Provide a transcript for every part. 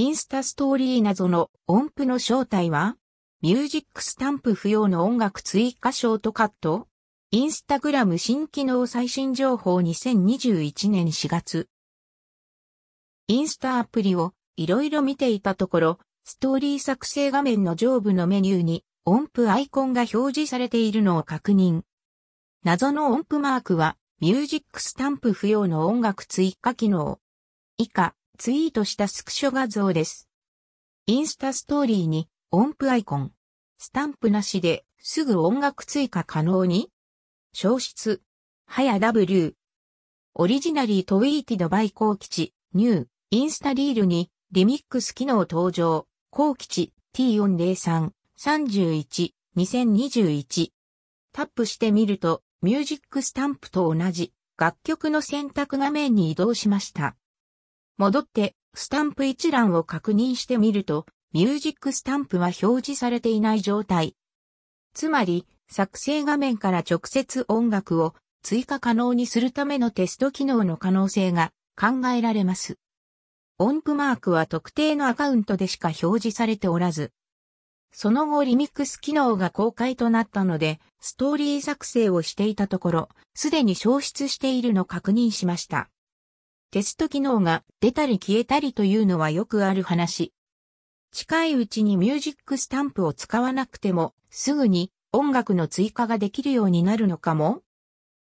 インスタストーリー謎の音符の正体は？ミュージックスタンプ不要の音楽追加ショートカット？インスタグラム新機能最新情報？2021年4月。インスタアプリをいろいろ見ていたところ、ストーリー作成画面の上部のメニューに音符アイコンが表示されているのを確認。謎の音符マークはミュージックスタンプ不要の音楽追加機能。以下、ツイートしたスクショ画像です。インスタストーリーに音符アイコン。スタンプなしですぐ音楽追加可能に消失。はや W。 Originally tweeted by コー吉、 New、インスタリールにリミックス機能登場。コー吉 T403、31、2021。タップしてみると、ミュージックスタンプと同じ楽曲の選択画面に移動しました。戻って、スタンプ一覧を確認してみると、ミュージックスタンプは表示されていない状態。つまり、作成画面から直接音楽を追加可能にするためのテスト機能の可能性が考えられます。音符マークは特定のアカウントでしか表示されておらず、その後リミックス機能が公開となったので、ストーリー作成をしていたところ、すでに消失しているの確認しました。テスト機能が出たり消えたりというのはよくある話。近いうちにミュージックスタンプを使わなくても、すぐに音楽の追加ができるようになるのかも？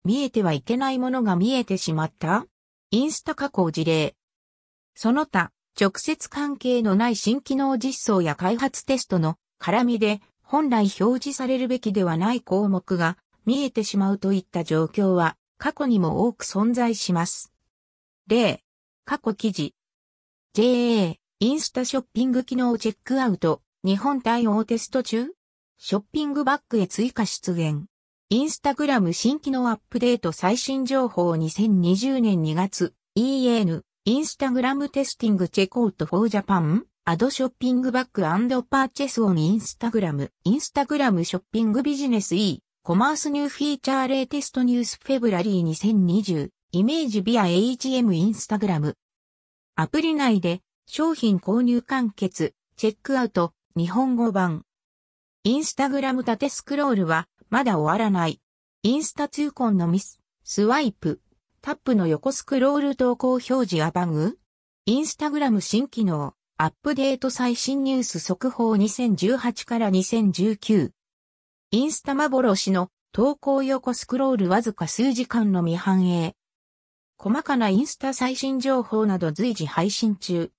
見えてはいけないものが見えてしまった？インスタ加工事例。その他、直接関係のない新機能実装や開発テストの絡みで本来表示されるべきではない項目が見えてしまうといった状況は過去にも多く存在します。例、過去記事。JA、インスタショッピング機能チェックアウト、日本対応テスト中？ショッピングバッグへ追加出現。インスタグラム新機能アップデート最新情報。2020年2月、EN、インスタグラムテスティングチェコートフォージャパン、アドショッピングバッグパーチェスオン。インスタグラム、インスタグラムショッピングビジネス E、コマースニューフィーチャーレイテストニュースフェブラリー。2020、イメージビア HM インスタグラム。アプリ内で商品購入完結、チェックアウト、日本語版。インスタグラム縦スクロールはまだ終わらない。インスタ痛恨のミス、スワイプ、タップの横スクロール投稿表示アバグインスタグラム新機能、アップデート最新ニュース速報2018から2019。インスタ幻の投稿横スクロールわずか数時間の未反映。細かなインスタ最新情報など随時配信中。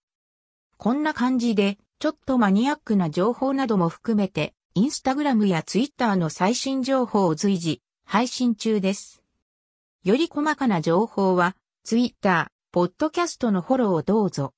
こんな感じで、ちょっとマニアックな情報なども含めて、インスタグラムやツイッターの最新情報を随時配信中です。より細かな情報は、ツイッター、ポッドキャストのフォローをどうぞ。